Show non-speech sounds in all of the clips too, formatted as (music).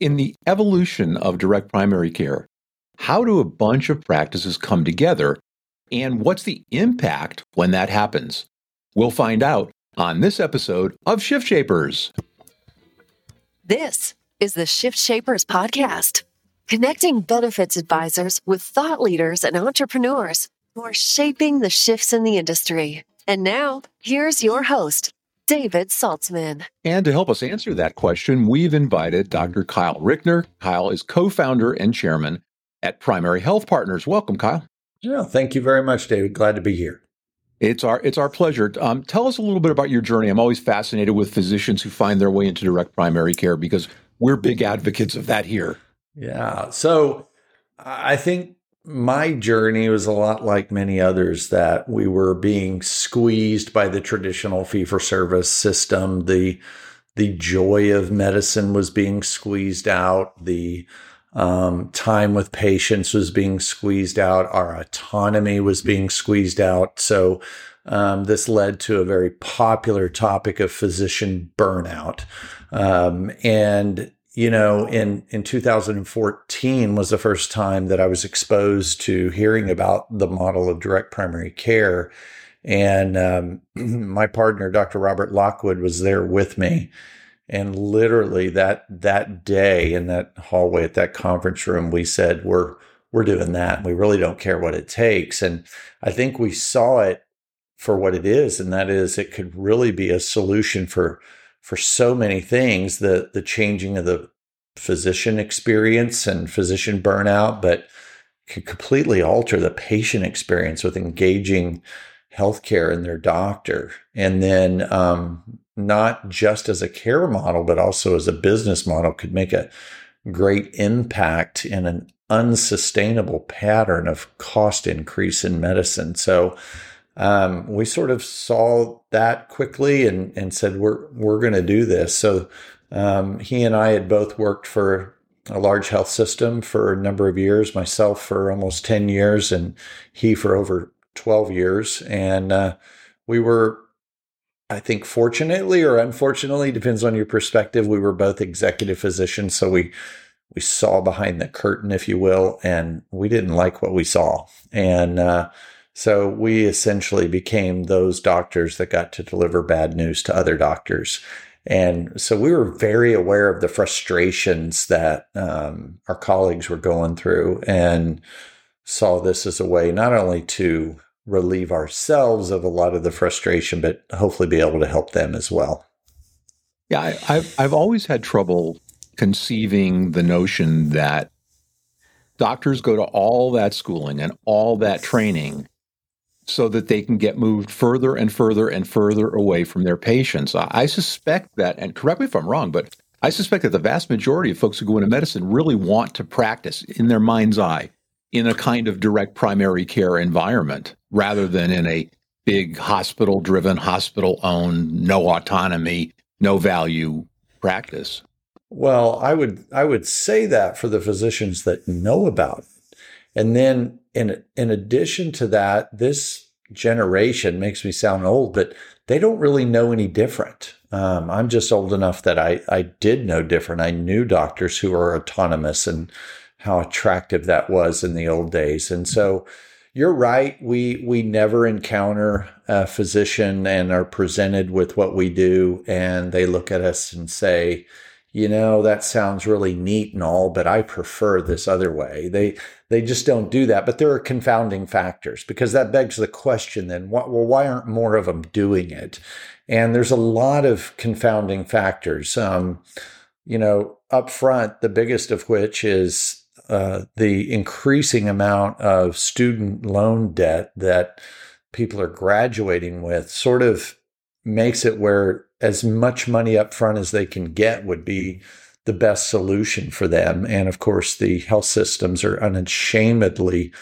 In the evolution of direct primary care, how do a bunch of practices come together and what's the impact when that happens? We'll find out on this episode of Shift Shapers. This is the Shift Shapers podcast, connecting benefits advisors with thought leaders and entrepreneurs who are shaping the shifts in the industry. And now, here's your host, David Saltzman. And to help us answer that question, we've invited Dr. Kyle Rickner. Kyle is co founder and chairman at Primary Health Partners. Welcome, Kyle. Yeah, thank you very much, David. Glad to be here. It's our it's our pleasure. Um, tell us a little bit about your journey. I'm always fascinated with physicians who find their way into direct primary care because we're big advocates of that here. Yeah. So I think my journey was a lot like many others that we were being squeezed by the traditional fee for service system. The the joy of medicine was being squeezed out. The um, time with patients was being squeezed out. Our autonomy was being squeezed out. So um, this led to a very popular topic of physician burnout. Um, and you know, in in 2014 was the first time that I was exposed to hearing about the model of direct primary care. And um, (clears throat) my partner, Dr. Robert Lockwood, was there with me and literally that that day in that hallway at that conference room, we said, we're we're doing that. We really don't care what it takes. And I think we saw it for what it is, and that is it could really be a solution for for so many things, the the changing of the physician experience and physician burnout, but could completely alter the patient experience with engaging healthcare and their doctor. And then um, not just as a care model, but also as a business model, could make a great impact in an unsustainable pattern of cost increase in medicine. So um, we sort of saw that quickly and, and said we're we're going to do this. So um, he and I had both worked for a large health system for a number of years. Myself for almost ten years, and he for over twelve years. And uh, we were I think fortunately or unfortunately, depends on your perspective. We were both executive physicians, so we we saw behind the curtain, if you will, and we didn't like what we saw. And uh, so we essentially became those doctors that got to deliver bad news to other doctors. And so we were very aware of the frustrations that um, our colleagues were going through and saw this as a way not only to relieve ourselves of a lot of the frustration, but hopefully be able to help them as well. Yeah, I, have I've always had trouble conceiving the notion that doctors go to all that schooling and all that training so that they can get moved further and further and further away from their patients. I suspect that, and correct me if I'm wrong, but I suspect that the vast majority of folks who go into medicine really want to practice in their mind's eye in a kind of direct primary care environment rather than in a big hospital driven, hospital owned, no autonomy, no value practice. Well, I would I would say that for the physicians that know about it. And then in in addition to that, this generation makes me sound old, but they don't really know any different. Um, I'm just old enough that I I did know different. I knew doctors who are autonomous and how attractive that was in the old days. And so you're right. We we never encounter a physician and are presented with what we do, and they look at us and say, you know, that sounds really neat and all, but I prefer this other way. They they just don't do that. But there are confounding factors because that begs the question then, well, why aren't more of them doing it? And there's a lot of confounding factors. Um, you know, up front, the biggest of which is uh, the increasing amount of student loan debt that people are graduating with sort of makes it where as much money up front as they can get would be the best solution for them. And of course, the health systems are unashamedly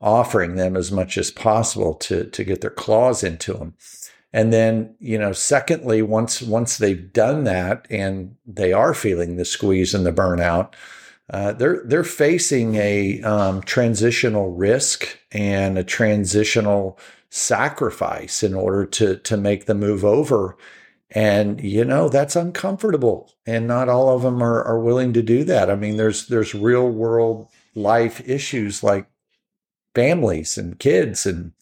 offering them as much as possible to, to get their claws into them. And then, you know, secondly, once once they've done that and they are feeling the squeeze and the burnout, uh, they're they're facing a um, transitional risk and a transitional sacrifice in order to to make the move over. And you know that's uncomfortable, and not all of them are, are willing to do that. I mean, there's there's real world life issues like families and kids and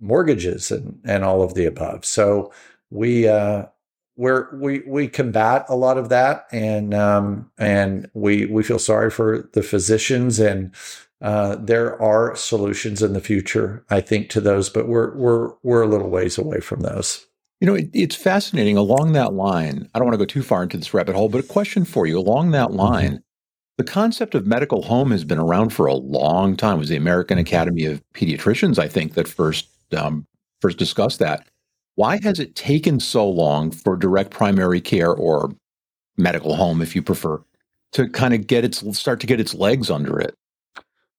mortgages and and all of the above. So we uh, we're, we we combat a lot of that, and um, and we we feel sorry for the physicians, and uh, there are solutions in the future, I think, to those, but we're we're we're a little ways away from those. You know, it, it's fascinating. Along that line, I don't want to go too far into this rabbit hole, but a question for you. Along that mm-hmm. line, mm-hmm. the concept of medical home has been around for a long time. It was the American Academy of Pediatricians, I think, that first um, first discussed that. Why has it taken so long for direct primary care or medical home, if you prefer, to kind of get its start to get its legs under it?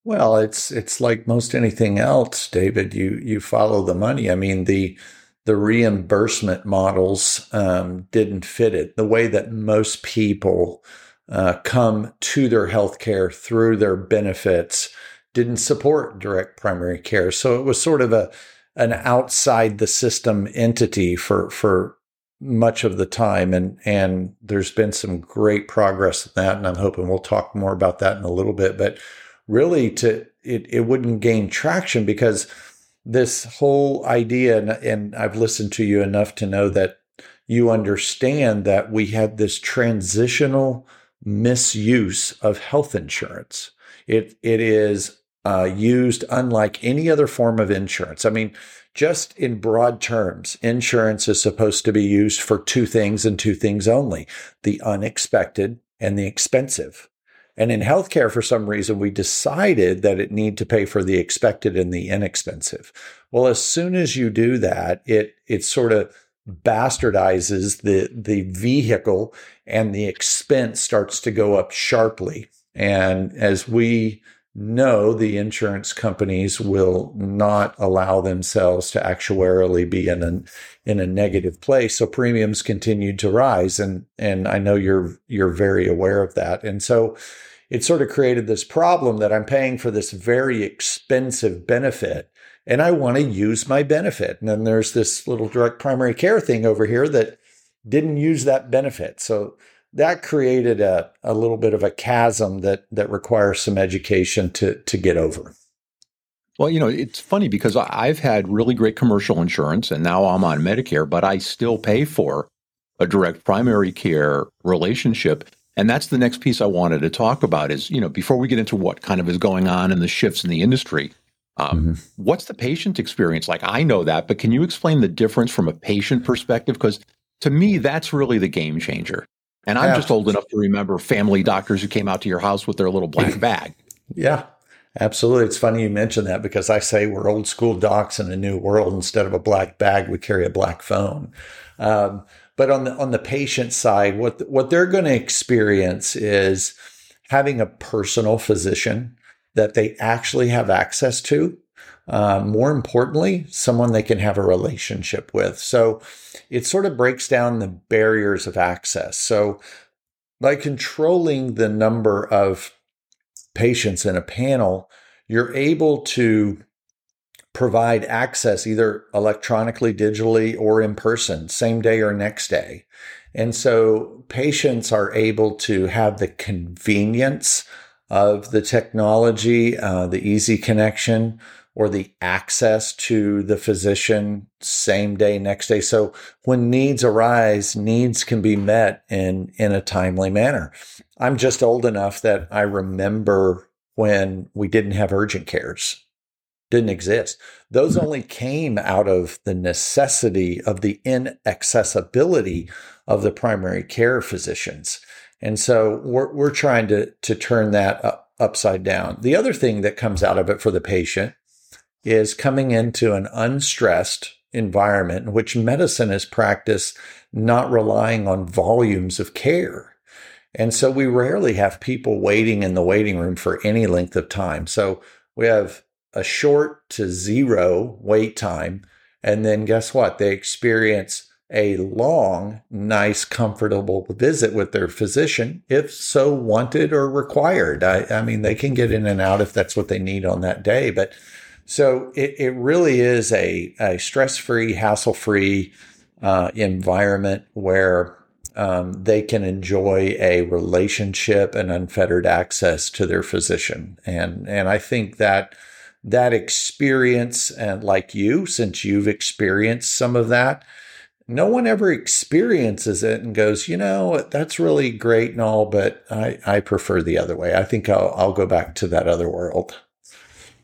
Well, it's it's like most anything else, David. You you follow the money. I mean the the reimbursement models um, didn't fit it. The way that most people uh, come to their health care through their benefits didn't support direct primary care. So it was sort of a an outside the system entity for for much of the time and and there's been some great progress in that and I'm hoping we'll talk more about that in a little bit but really to it it wouldn't gain traction because this whole idea and, and I've listened to you enough to know that you understand that we had this transitional misuse of health insurance it it is uh, used unlike any other form of insurance. I mean, just in broad terms, insurance is supposed to be used for two things and two things only the unexpected and the expensive. And in healthcare, for some reason, we decided that it need to pay for the expected and the inexpensive. Well, as soon as you do that, it it sort of bastardizes the the vehicle and the expense starts to go up sharply. And as we no, the insurance companies will not allow themselves to actuarially be in a in a negative place. So premiums continued to rise, and and I know you're you're very aware of that. And so it sort of created this problem that I'm paying for this very expensive benefit, and I want to use my benefit. And then there's this little direct primary care thing over here that didn't use that benefit. So that created a, a little bit of a chasm that that requires some education to to get over. Well, you know, it's funny because I've had really great commercial insurance and now I'm on Medicare, but I still pay for a direct primary care relationship. And that's the next piece I wanted to talk about is, you know, before we get into what kind of is going on and the shifts in the industry, um, mm-hmm. what's the patient experience like? I know that, but can you explain the difference from a patient perspective? Because to me, that's really the game changer. And I'm yeah. just old enough to remember family doctors who came out to your house with their little black (clears throat) bag. yeah, absolutely. It's funny you mention that because I say we're old school docs in a new world. Instead of a black bag, we carry a black phone. Um, but on the on the patient side, what what they're going to experience is having a personal physician that they actually have access to uh, more importantly, someone they can have a relationship with. So it sort of breaks down the barriers of access. So by controlling the number of patients in a panel, you're able to provide access either electronically, digitally, or in person, same day or next day. And so patients are able to have the convenience of the technology, uh, the easy connection or the access to the physician same day, next day. So when needs arise, needs can be met in, in a timely manner. I'm just old enough that I remember when we didn't have urgent cares, didn't exist. Those mm-hmm. only came out of the necessity of the inaccessibility of the primary care physicians. And so we're, we're trying to, to turn that up, upside down. The other thing that comes out of it for the patient is coming into an unstressed environment in which medicine is practiced not relying on volumes of care. And so we rarely have people waiting in the waiting room for any length of time. So we have a short to zero wait time. And then guess what? They experience a long, nice, comfortable visit with their physician, if so wanted or required. I, I mean, they can get in and out if that's what they need on that day. But so it, it really is a, a stress free, hassle free uh, environment where um, they can enjoy a relationship and unfettered access to their physician. And, and I think that that experience, and like you, since you've experienced some of that, no one ever experiences it and goes, you know, that's really great and all, but I, I prefer the other way. I think I'll, I'll go back to that other world.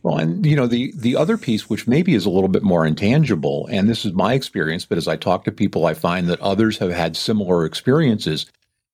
Well, and you know the the other piece, which maybe is a little bit more intangible, and this is my experience, but as I talk to people, I find that others have had similar experiences.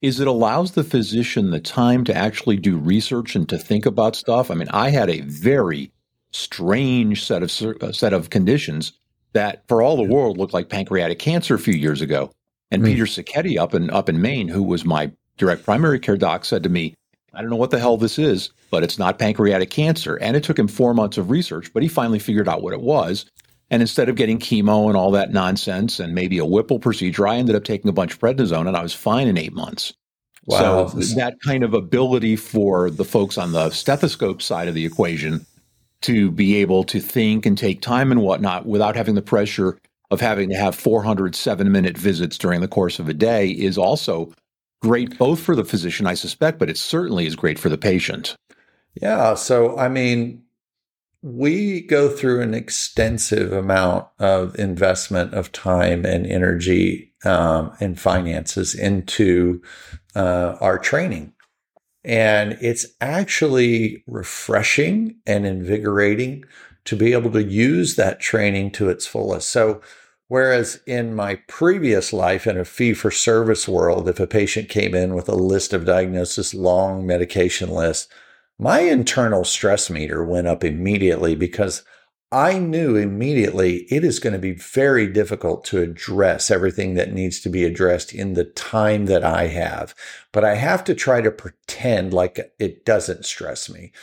Is it allows the physician the time to actually do research and to think about stuff? I mean, I had a very strange set of uh, set of conditions that, for all the world, looked like pancreatic cancer a few years ago. And mm. Peter Sacchetti up in up in Maine, who was my direct primary care doc, said to me, I don't know what the hell this is, but it's not pancreatic cancer. And it took him four months of research, but he finally figured out what it was. And instead of getting chemo and all that nonsense and maybe a Whipple procedure, I ended up taking a bunch of prednisone and I was fine in eight months. Wow. So that kind of ability for the folks on the stethoscope side of the equation to be able to think and take time and whatnot without having the pressure of having to have 407 minute visits during the course of a day is also great both for the physician, I suspect, but it certainly is great for the patient. Yeah. So, I mean, we go through an extensive amount of investment of time and energy um, and finances into uh, our training. And it's actually refreshing and invigorating to be able to use that training to its fullest. So, Whereas in my previous life in a fee for service world, if a patient came in with a list of diagnosis, long medication list, my internal stress meter went up immediately because I knew immediately it is going to be very difficult to address everything that needs to be addressed in the time that I have. But I have to try to pretend like it doesn't stress me.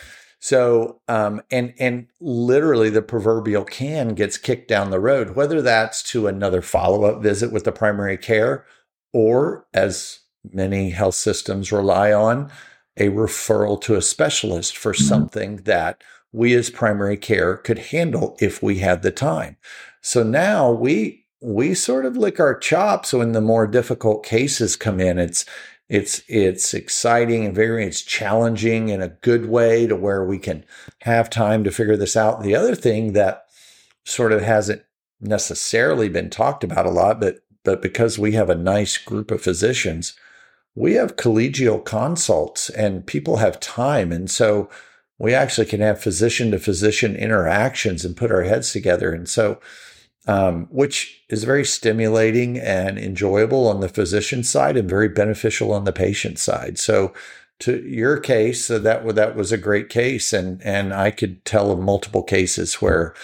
So, um, and and literally the proverbial can gets kicked down the road, whether that's to another follow up visit with the primary care, or as many health systems rely on, a referral to a specialist for mm-hmm. something that we as primary care could handle if we had the time. So now we we sort of lick our chops when the more difficult cases come in. It's it's it's exciting and very it's challenging in a good way to where we can have time to figure this out. The other thing that sort of hasn't necessarily been talked about a lot, but but because we have a nice group of physicians, we have collegial consults and people have time. And so we actually can have physician to physician interactions and put our heads together. And so um, which is very stimulating and enjoyable on the physician side and very beneficial on the patient side. So, to your case, uh, that that was a great case, and and I could tell of multiple cases where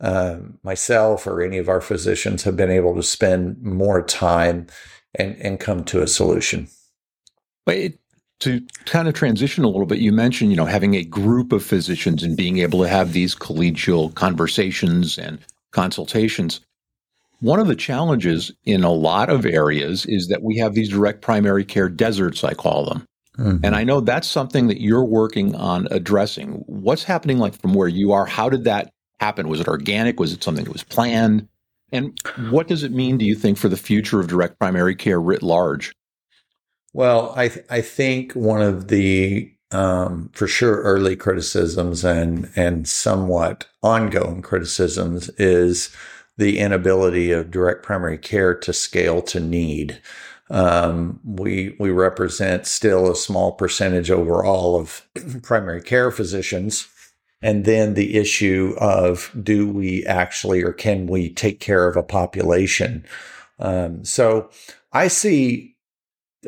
uh, myself or any of our physicians have been able to spend more time and and come to a solution. But to kind of transition a little bit, you mentioned you know having a group of physicians and being able to have these collegial conversations and consultations. One of the challenges in a lot of areas is that we have these direct primary care deserts, I call them. Mm-hmm. And I know that's something that you're working on addressing. What's happening like from where you are? How did that happen? Was it organic? Was it something that was planned? And what does it mean, do you think, for the future of direct primary care writ large? Well, I th- I think one of the um, for sure early criticisms and and somewhat ongoing criticisms is the inability of direct primary care to scale to need. Um, we we represent still a small percentage overall of (clears throat) primary care physicians, and then the issue of do we actually or can we take care of a population? Um, so I see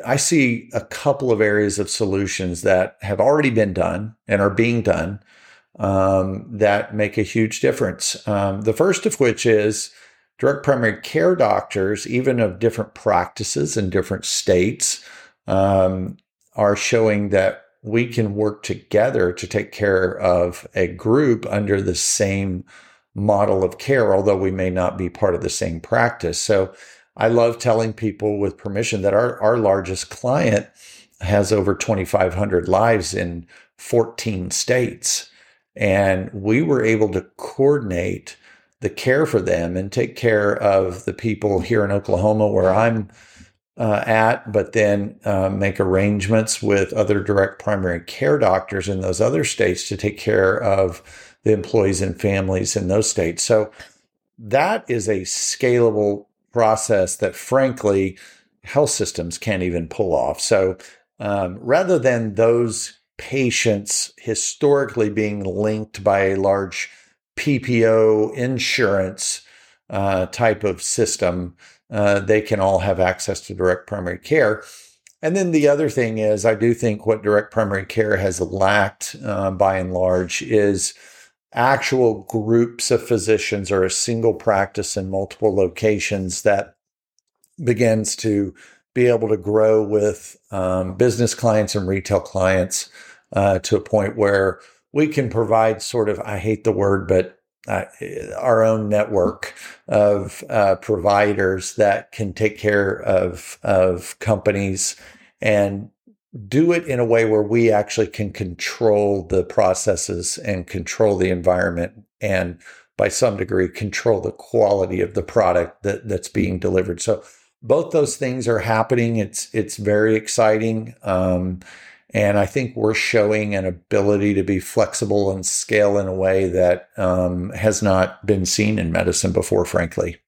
I see a couple of areas of solutions that have already been done and are being done um, that make a huge difference. Um, the first of which is direct primary care doctors, even of different practices in different states, um, are showing that we can work together to take care of a group under the same model of care, although we may not be part of the same practice. So I love telling people with permission that our, our largest client has over 2,500 lives in 14 states. And we were able to coordinate the care for them and take care of the people here in Oklahoma where I'm uh, at, but then uh, make arrangements with other direct primary care doctors in those other states to take care of the employees and families in those states. So that is a scalable process that, frankly, health systems can't even pull off. So um, rather than those patients historically being linked by a large PPO insurance uh, type of system, uh, they can all have access to direct primary care. And then the other thing is, I do think what direct primary care has lacked uh, by and large is actual groups of physicians or a single practice in multiple locations that begins to be able to grow with um, business clients and retail clients uh, to a point where we can provide sort of, I hate the word, but uh, our own network of uh, providers that can take care of of companies and do it in a way where we actually can control the processes and control the environment and by some degree control the quality of the product that, that's being delivered so both those things are happening it's it's very exciting um, and I think we're showing an ability to be flexible and scale in a way that um, has not been seen in medicine before, frankly.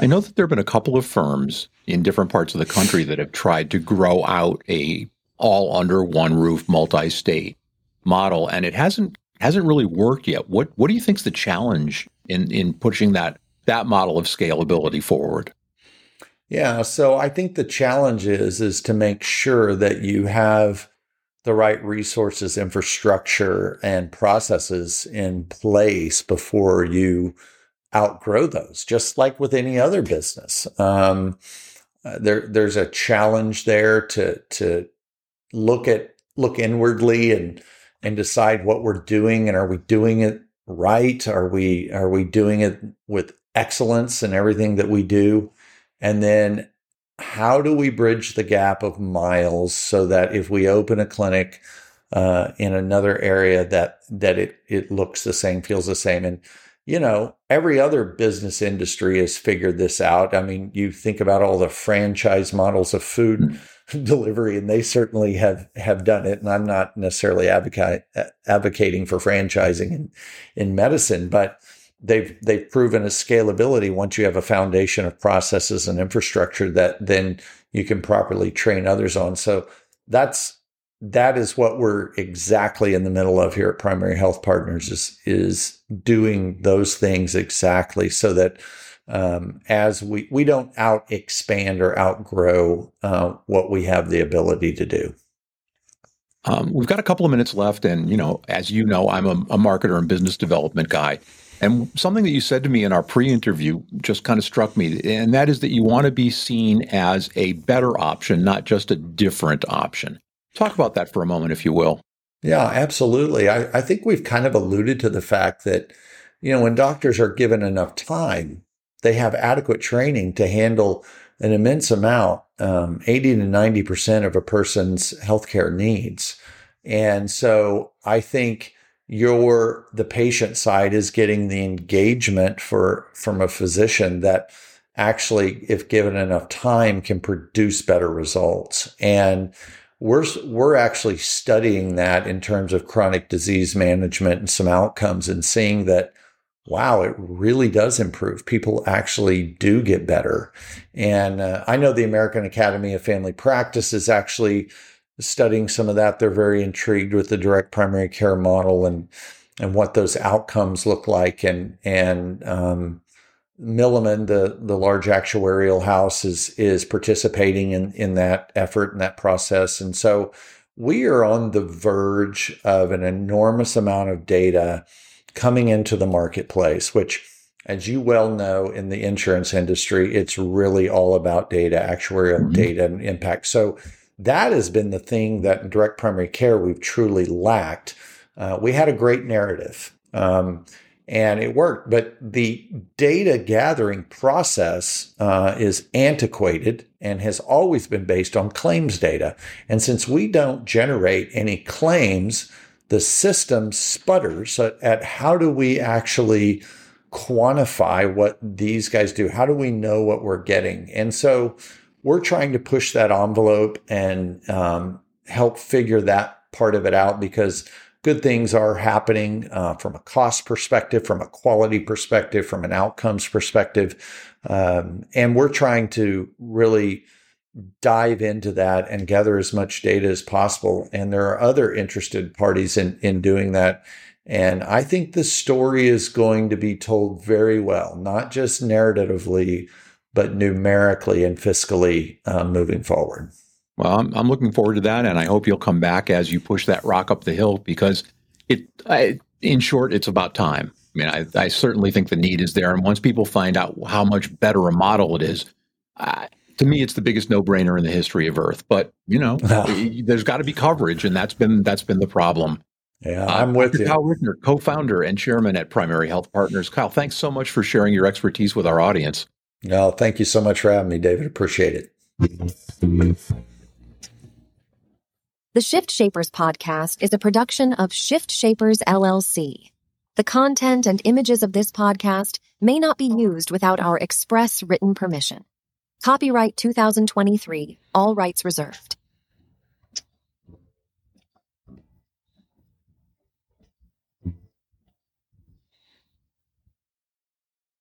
I know that there have been a couple of firms in different parts of the country that have tried to grow out a all under one roof multi-state model and it hasn't hasn't really worked yet. What what do you think is the challenge in in pushing that that model of scalability forward? Yeah, so I think the challenge is is to make sure that you have the right resources, infrastructure, and processes in place before you outgrow those, just like with any other business. Um, uh, there, there's a challenge there to to look at look inwardly and and decide what we're doing and are we doing it right? Are we are we doing it with excellence in everything that we do? And then how do we bridge the gap of miles so that if we open a clinic uh, in another area that that it it looks the same, feels the same, and you know every other business industry has figured this out. I mean, you think about all the franchise models of food. Mm-hmm. (laughs) delivery and they certainly have have done it and I'm not necessarily advocate, advocating for franchising in in medicine but they've they've proven a scalability once you have a foundation of processes and infrastructure that then you can properly train others on. So that's that is what we're exactly in the middle of here at Primary Health Partners is is doing those things exactly so that um, as we we don't out expand or outgrow uh, what we have the ability to do. Um, we've got a couple of minutes left, and you know, as you know, I'm a, a marketer and business development guy. And something that you said to me in our pre interview just kind of struck me, and that is that you want to be seen as a better option, not just a different option. Talk about that for a moment, if you will. Yeah, absolutely. I, I think we've kind of alluded to the fact that, you know, when doctors are given enough time, they have adequate training to handle an immense amount, um, 80 to 90% of a person's healthcare needs. And so I think your the patient side is getting the engagement for from a physician that actually if given enough time can produce better results and we're we're actually studying that in terms of chronic disease management and some outcomes and seeing that wow it really does improve people actually do get better and uh, i know the american academy of family practice is actually studying some of that. They're very intrigued with the direct primary care model and and what those outcomes look like. And and um, Milliman, the the large actuarial house, is is participating in in that effort and that process. And so we are on the verge of an enormous amount of data coming into the marketplace, which as you well know in the insurance industry, it's really all about data, actuarial mm-hmm. data and impact. So that has been the thing that in direct primary care we've truly lacked. Uh, we had a great narrative um, and it worked, but the data gathering process uh, is antiquated and has always been based on claims data. And since we don't generate any claims, the system sputters at, at how do we actually quantify what these guys do? How do we know what we're getting? And so we're trying to push that envelope and um, help figure that part of it out because good things are happening uh, from a cost perspective, from a quality perspective, from an outcomes perspective. Um, and we're trying to really dive into that and gather as much data as possible. And there are other interested parties in, in doing that. And I think the story is going to be told very well, not just narratively, but numerically and fiscally uh, moving forward. Well, I'm, I'm looking forward to that, and I hope you'll come back as you push that rock up the hill because it, I, in short, it's about time. I mean, I, I, certainly think the need is there, and once people find out how much better a model it is, uh, to me, it's the biggest no-brainer in the history of Earth. But you know, there's got to be coverage, and that's been that's been the problem. Yeah, uh, I'm with Dr. you. Kyle Rickner, co-founder and chairman at Primary Health Partners. Kyle, thanks so much for sharing your expertise with our audience. No, thank you so much for having me, David. Appreciate it. The Shift Shapers podcast is a production of Shift Shapers LLC. The content and images of this podcast may not be used without our express written permission. Copyright 2023, all rights reserved.